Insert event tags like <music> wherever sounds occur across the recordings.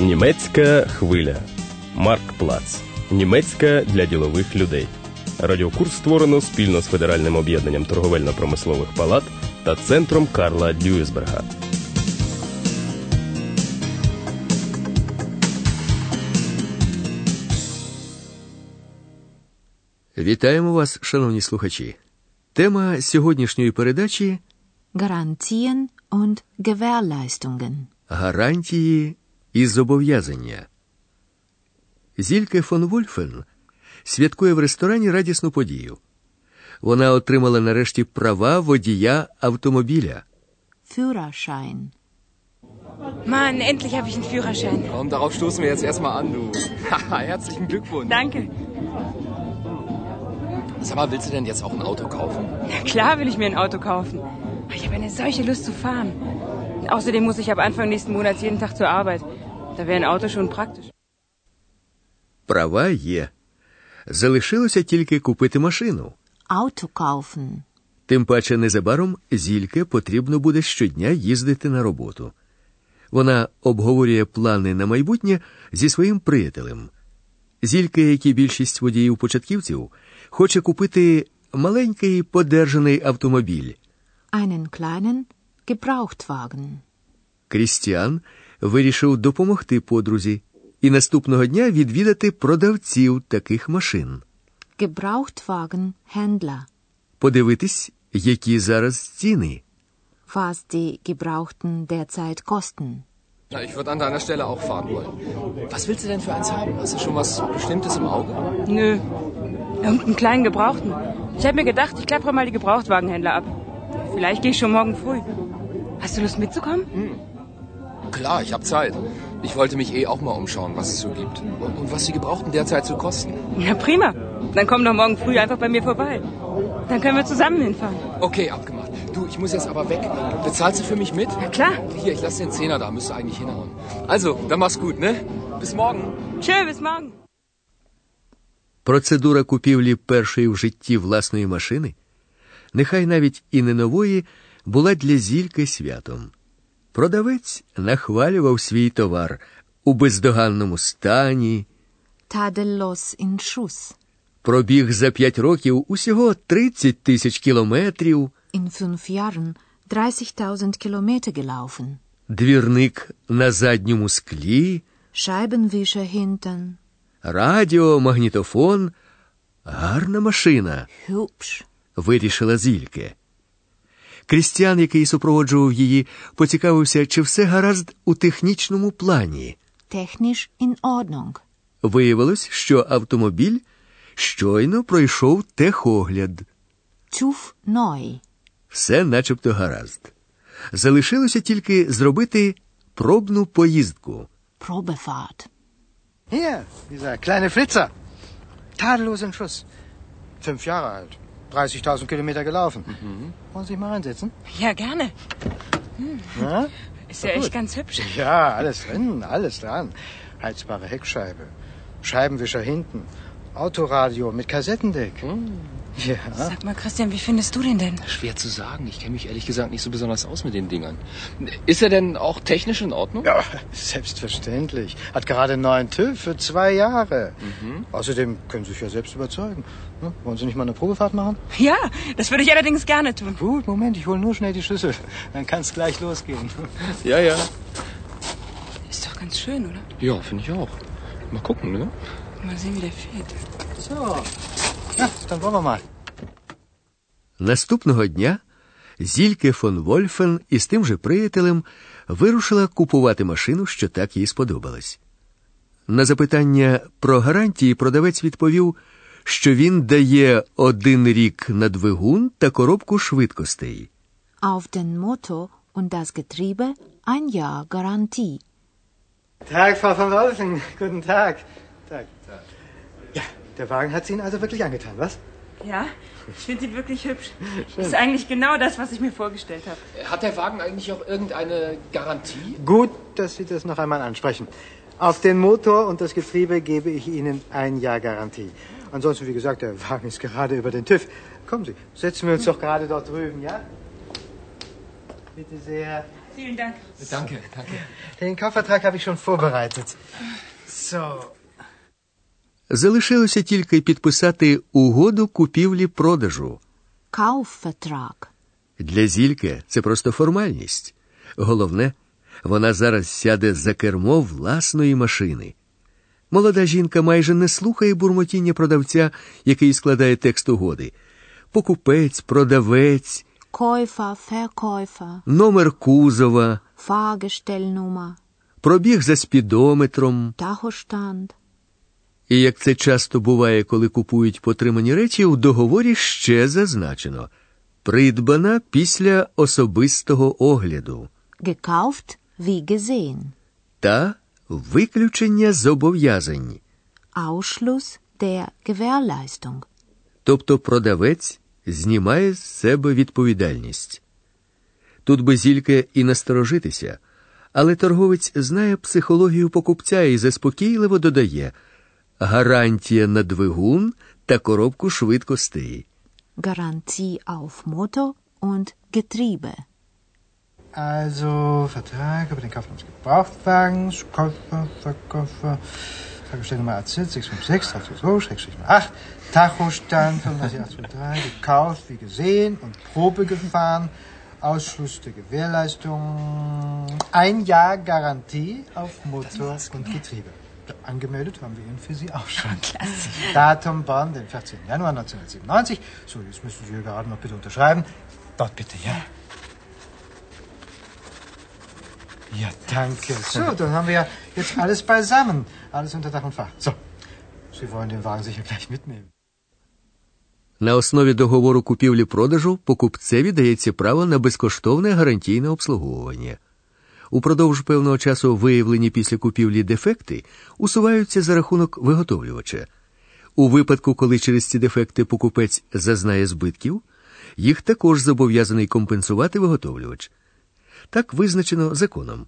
Німецька хвиля. Марк Плац. Німецька для ділових людей. Радіокурс створено спільно з Федеральним об'єднанням торговельно-промислових палат та центром Карла Дюйсберга. Вітаємо вас, шановні слухачі. Тема сьогоднішньої передачі Garantien und Gewährleistungen. гарантії і зобов'язання. Зільке фон Вольфен святкує в ресторані радісну подію. Вона отримала нарешті права водія автомобіля. Führerschein. Mann, endlich habe ich einen Führerschein. Komm, darauf stoßen wir jetzt erstmal an, du. Haha, <laughs> herzlichen Glückwunsch. Danke. Sag mal, willst du denn jetzt auch ein Auto kaufen? Na klar will ich mir ein Auto kaufen. Ich habe eine solche Lust zu fahren. Außerdem muss ich ab Anfang nächsten Monats jeden Tag zur Arbeit. Da wäre ein Auto schon praktisch. Права є. Залишилося тільки купити машину. Auto kaufen. Тим паче незабаром Зільке потрібно буде щодня їздити на роботу. Вона обговорює плани на майбутнє зі своїм приятелем. Зільке, як і більшість водіїв-початківців, хоче купити маленький подержаний автомобіль. Einen kleinen Gebrauchtwagen. Крістіан вирішив допомогти подрузі і наступного дня відвідати продавців таких машин, Gebrauchtwagenhändler. подивитись, які зараз ціни. Was die Gebrauchten derzeit kosten. Na, ich würde an deiner Stelle auch fahren wollen. Was willst du denn für eins haben? Hast du schon was Bestimmtes im Auge? Nö. Irgendeinen kleinen Gebrauchten. Ich habe mir gedacht, ich klappere mal die Gebrauchtwagenhändler ab. Vielleicht gehe ich schon morgen früh. Hast du Lust mitzukommen? Klar, ich habe Zeit. Ich wollte mich eh auch mal umschauen, was es so gibt. Und, und was die Gebrauchten derzeit so kosten. Na prima. Dann komm doch morgen früh einfach bei mir vorbei. Dann können wir zusammen hinfahren. Okay, abgemacht. Du, ich muss jetzt aber weg. Bezahlst du für mich mit? Na klar. Hier, ich lasse den Zehner da, müsste eigentlich hinhauen. Also, dann mach's gut, ne? Bis morgen. Tschö, bis morgen. Процедура купівлі першої в житті власної машини, нехай навіть і не нової, була для зільки святом. Продавець нахвалював свій товар у бездоганному стані, in Schuss. пробіг за п'ять років усього 30 тисяч кілометрів, In fünf Jahren 30.000 Kilometer gelaufen. двірник на задньому склі, Scheibenwischer hinten. радіо, магнітофон. Гарна машина. Hübsch. вирішила Зільке. Крістіан, який супроводжував її, поцікавився, чи все гаразд у технічному плані. Technisch in Ordnung. Виявилось, що автомобіль щойно пройшов техогляд. TÜV neu. Все начебто гаразд. Залишилося тільки зробити пробну поїздку. Probefahrt. Hier, dieser kleine Flitzer. Tadellos in Schuss. Fünf Jahre alt. 30.000 Kilometer gelaufen. Wollen Sie sich mal reinsetzen? Ja, gerne. Ja? Ist ja echt ganz hübsch. Ja, alles drin, alles dran. Heizbare Heckscheibe. Scheibenwischer hinten. Autoradio mit Kassettendeck. Ja. Sag mal, Christian, wie findest du den denn? Schwer zu sagen. Ich kenne mich ehrlich gesagt nicht so besonders aus mit den Dingern. Ist er denn auch technisch in Ordnung? Ja, selbstverständlich. Hat gerade einen neuen TÜV für zwei Jahre. Außerdem können Sie sich ja selbst überzeugen. Ne? Wollen Sie nicht mal eine Probefahrt machen? Ja, das würde ich allerdings gerne tun. Gut, Moment, ich hole nur schnell die Schlüssel. Dann kann es gleich losgehen. Ja, ja. Ist doch ganz schön, oder? Ja, finde ich auch. Mal gucken, ne? Mal sehen, wie der fährt. So. Наступного дня Зільке фон Вольфен із тим же приятелем вирушила купувати машину, що так їй сподобалась. На запитання про гарантії продавець відповів, що він дає один рік на двигун та коробку швидкостей. Auf den Motor und das Getriebe ein Jahr Garantie. Tag, Frau von. Guten Tag. Tag. Ja, der Wagen hat Sie Ihnen also wirklich angetan, was? Ja, ich finde die wirklich hübsch. <laughs> Ist eigentlich genau das, was ich mir vorgestellt habe. Hat der Wagen eigentlich auch irgendeine Garantie? Gut, dass Sie das noch einmal ansprechen. Auf den Motor und das Getriebe gebe ich Ihnen ein Jahr Garantie. Ansonsten, wie gesagt, der Wagen ist gerade über den TÜV. Kommen Sie, setzen wir uns doch gerade dort drüben, ja? Bitte sehr. Vielen Dank. Danke, danke. Den Kaufvertrag habe ich schon vorbereitet. So. Залишилося тільки підписати угоду купівлі-продажу. Kaufvertrag. Для Зільки це просто формальність. Головне, вона зараз сяде за кермо власної машини. Молода жінка майже не слухає бурмотіння продавця, який складає текст угоди. Покупець, продавець, Käufer, Verkäufer, номер кузова, Fahrgestellnummer, пробіг за спідометром. Tachostand. І як це часто буває, коли купують потримані речі, у договорі ще зазначено придбана після особистого огляду Gekauft wie gesehen. та виключення зобов'язань. Ausschluss der Gewährleistung. Тобто продавець знімає з себе відповідальність. Тут би зільке і насторожитися, але торговець знає психологію покупця і заспокійливо додає гарантія на двигун та коробку швидкостей. Garantie auf Motor und Getriebe. Also, Vertrag über den Kauf eines Gebrauchtwagens, Käufer, Verkäufer, Tankstellnummer AZ 656 322 8, Tachostand 35823, gekauft, wie gesehen und Probe gefahren, Ausschluss der Gewährleistung, ein Jahr Garantie auf Motor und Getriebe. Angemeldet haben wir ihn für Sie auch schon. <laughs> Datum Bonn, den 14. Januar 1997. So, jetzt müssen Sie hier gerade noch bitte unterschreiben. Dort bitte, ja. Ja, danke. So, dann haben wir ja jetzt alles beisammen. Alles unter Dach und Fach. So, Sie wollen den Wagen sicher gleich mitnehmen. На основі договору купівлі-продажу покупцеві дається право на безкоштовне гарантійне обслуговування. Упродовж певного часу виявлені після купівлі дефекти усуваються за рахунок виготовлювача. У випадку, коли через ці дефекти покупець зазнає збитків, їх також зобов'язаний компенсувати виготовлювач. Так визначено законом.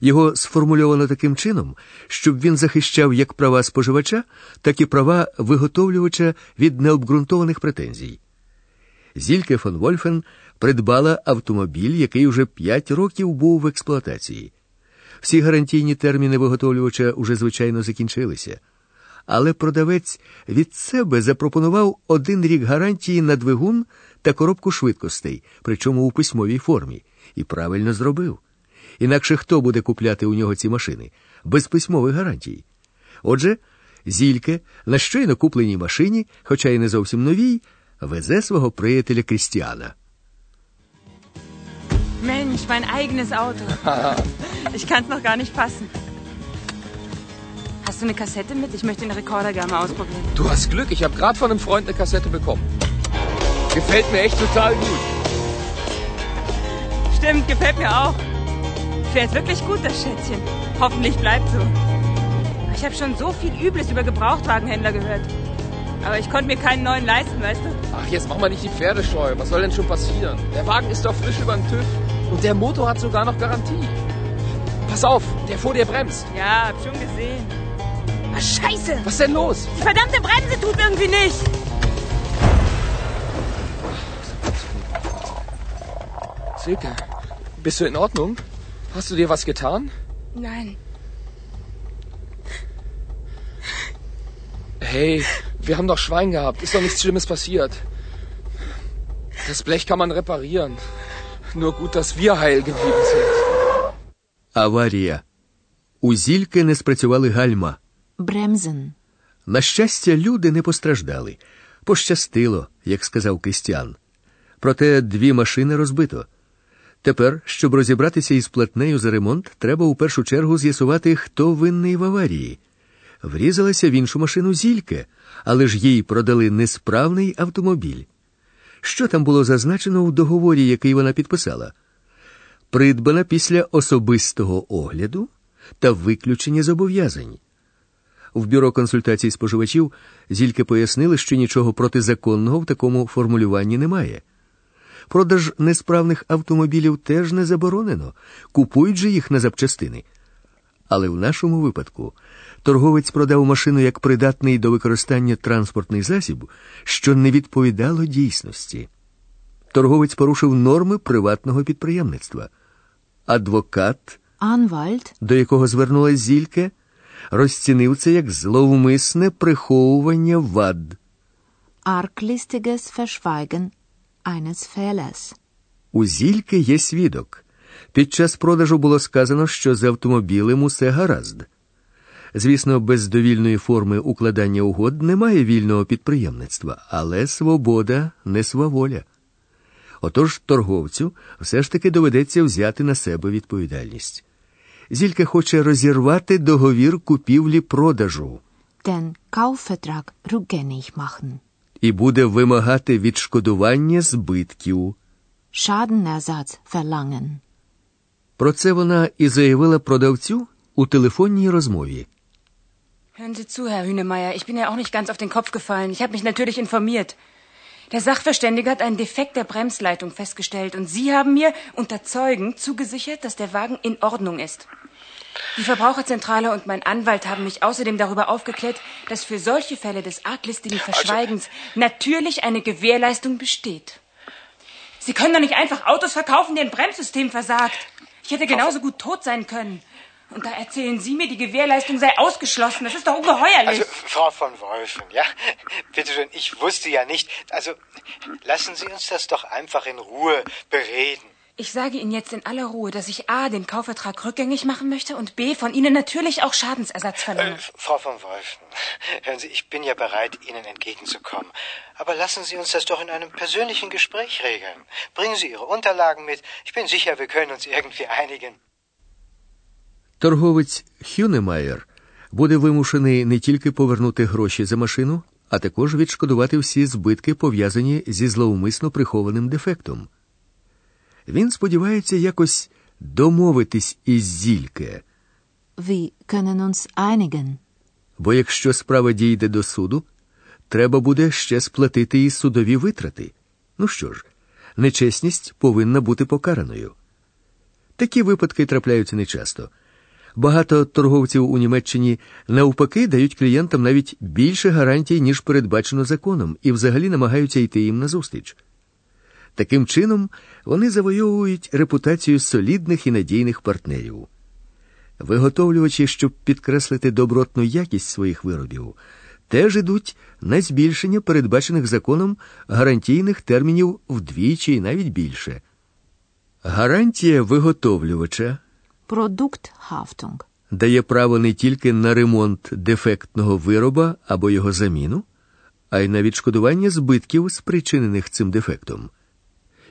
Його сформульовано таким чином, щоб він захищав як права споживача, так і права виготовлювача від необґрунтованих претензій. Зільке фон Вольфен придбала автомобіль, який уже 5 років був в експлуатації. Всі гарантійні терміни виготовлювача уже звичайно закінчилися. Але продавець від себе запропонував один рік гарантії на двигун та коробку швидкостей, причому у письмовій формі, і правильно зробив. Інакше хто буде купляти у нього ці машини без письмових гарантій? Отже, Зільке на щойно купленій машині, хоча й не зовсім новій, везе свого приятеля Крістіана. Mensch, mein eigenes Auto. <laughs> Ich kann es noch gar nicht fassen. Hast du eine Kassette mit? Ich möchte den Rekorder gerne mal ausprobieren. Du hast Glück, ich habe gerade von einem Freund eine Kassette bekommen. Gefällt mir echt total gut. Stimmt, gefällt mir auch. Fährt wirklich gut, das Schätzchen. Hoffentlich bleibt so. Ich habe schon so viel Übles über Gebrauchtwagenhändler gehört. Aber ich konnte mir keinen neuen leisten, weißt du? Ach, jetzt mach mal nicht die Pferdescheu. Was soll denn schon passieren? Der Wagen ist doch frisch über den TÜV. Und der Motor hat sogar noch Garantie. Pass auf, der vor dir bremst. Ja, hab schon gesehen. Ah, scheiße! Was ist denn los? Die verdammte Bremse tut irgendwie nicht! Silke, bist du in Ordnung? Hast du dir was getan? Nein. Hey, wir haben doch Schwein gehabt. Ist doch nichts Schlimmes passiert. Das Blech kann man reparieren. Nur gut, dass wir heil geblieben sind. Аварія. У Зільки не спрацювали гальма. Bremsen. На щастя, люди не постраждали. Пощастило, як сказав Кистян. Проте дві машини розбито. Тепер, щоб розібратися із платнею за ремонт, треба у першу чергу з'ясувати, хто винний в аварії. Врізалася в іншу машину зільке, але ж їй продали несправний автомобіль. Що там було зазначено в договорі, який вона підписала? Придбана після особистого огляду та виключення зобов'язань. В бюро консультацій споживачів зільки пояснили, що нічого протизаконного в такому формулюванні немає. Продаж несправних автомобілів теж не заборонено, купують же їх на запчастини. Але в нашому випадку торговець продав машину як придатний до використання транспортний засіб, що не відповідало дійсності. Торговець порушив норми приватного підприємництва. адвокат, Anwalt, до якого звернулась Зільке, розцінив це як зловмисне приховування вад. arglistiges Verschweigen eines Fehlers. У Зільки є свідок. Під час продажу було сказано, що з автомобілем усе гаразд. Звісно, без довільної форми укладання угод немає вільного підприємництва, але свобода не сваволя. Отож торговцю все ж таки доведеться взяти на себе відповідальність. Зілька хоче розірвати договір купівлі-продажу Den Kaufvertrag rückgängig machen. і буде вимагати відшкодування збитків. Schadenersatz verlangen. Про це вона і заявила продавцю у телефонній розмові. Hören Sie zu, Herr Hünemeyer. Ich bin ja auch nicht ganz auf den Kopf gefallen. Ich habe mich natürlich informiert. Der Sachverständige hat einen Defekt der Bremsleitung festgestellt und Sie haben mir unter Zeugen zugesichert, dass der Wagen in Ordnung ist. Die Verbraucherzentrale und mein Anwalt haben mich außerdem darüber aufgeklärt, dass für solche Fälle des arglistigen Verschweigens natürlich eine Gewährleistung besteht. Sie können doch nicht einfach Autos verkaufen, deren Bremssystem versagt. Ich hätte genauso gut tot sein können. Und da erzählen Sie mir, die Gewährleistung sei ausgeschlossen. Das ist doch ungeheuerlich. Also, Frau von Wolfen, ja, bitte schön, ich wusste ja nicht. Also, lassen Sie uns das doch einfach in Ruhe bereden. Ich sage Ihnen jetzt in aller Ruhe, dass ich A, den Kaufvertrag rückgängig machen möchte und B, von Ihnen natürlich auch Schadensersatz Äh, verlange. Frau von Wolfen, hören Sie, ich bin ja bereit, Ihnen entgegenzukommen. Aber lassen Sie uns das doch in einem persönlichen Gespräch regeln. Bringen Sie Ihre Unterlagen mit. Ich bin sicher, wir können uns irgendwie einigen. Торговець Хюнемайер буде вимушений не тільки повернути гроші за машину, а також відшкодувати всі збитки, пов'язані зі зловмисно прихованим дефектом. Він сподівається якось домовитись із Зільке, Wir können uns einigen. бо якщо справа дійде до суду, треба буде ще сплатити і судові витрати. Ну що ж, нечесність повинна бути покараною. Такі випадки трапляються нечасто. Багато торговців у Німеччині навпаки дають клієнтам навіть більше гарантій, ніж передбачено законом, і взагалі намагаються йти їм назустріч. Таким чином, вони завойовують репутацію солідних і надійних партнерів. Виготовлювачі, щоб підкреслити добротну якість своїх виробів, теж ідуть на збільшення передбачених законом гарантійних термінів вдвічі і навіть більше. Гарантія виготовлювача Produkthaftung. дає право не тільки на ремонт дефектного вироба або його заміну, а й на відшкодування збитків, спричинених цим дефектом.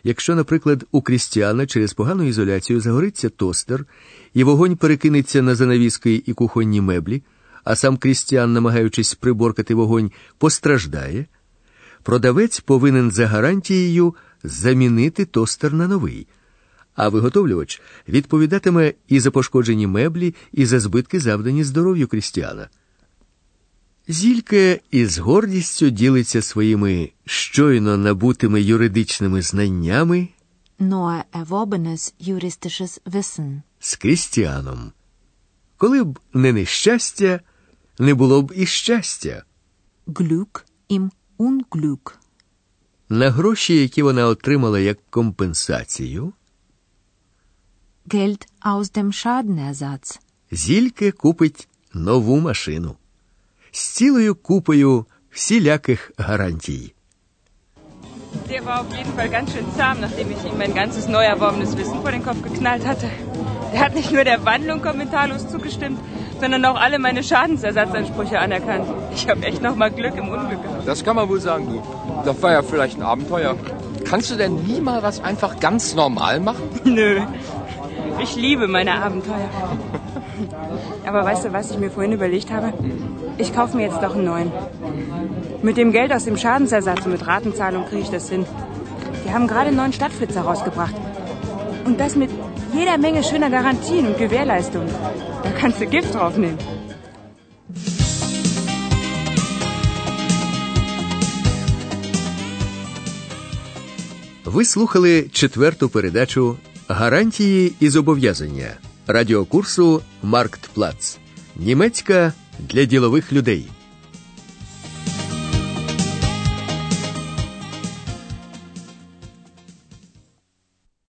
Якщо, наприклад, у Крістіана через погану ізоляцію загориться тостер, і вогонь перекинеться на занавіски і кухонні меблі, а сам Крістіан, намагаючись приборкати вогонь, постраждає, продавець повинен за гарантією замінити тостер на новий, а виготовлювач відповідатиме і за пошкоджені меблі, і за збитки, завдані здоров'ю Крістіана. Зільке із гордістю ділиться своїми щойно набутими юридичними знаннями Neu erworbenes juristisches Wissen. з Крістіаном. Коли б не нещастя, не було б і щастя. Glück im Unglück. На гроші, які вона отримала як компенсацію, Geld aus dem Schadenersatz. Зільке купить нову машину з цілою купою всіляких гарантій. Der war auf jeden Fall ganz schön zahm, nachdem ich ihm mein ganzes neu erworbenes Wissen vor den Kopf geknallt hatte. Er hat nicht nur der Wandlung kommentarlos zugestimmt, sondern auch alle meine Schadensersatzansprüche anerkannt. Ich habe echt noch mal Glück im Unglück gehabt. Das kann man wohl sagen, du. Das war ja vielleicht ein Abenteuer. Kannst du denn nie mal was einfach ganz normal machen? <laughs> Nö. Ich liebe meine Abenteuer. Aber weißt du, was ich mir vorhin überlegt habe? Ich kaufe mir jetzt doch einen neuen. Mit dem Geld aus dem Schadensersatz und mit Ratenzahlung kriege ich das hin. Die haben gerade einen neuen Stadtflitzer rausgebracht. Und das mit jeder Menge schöner Garantien und Gewährleistungen. Da kannst du Gift draufnehmen. Ви слухали четверту передачу Гарантії і зобов'язання Радіокурсу Марктплац. Німецька для ділових людей.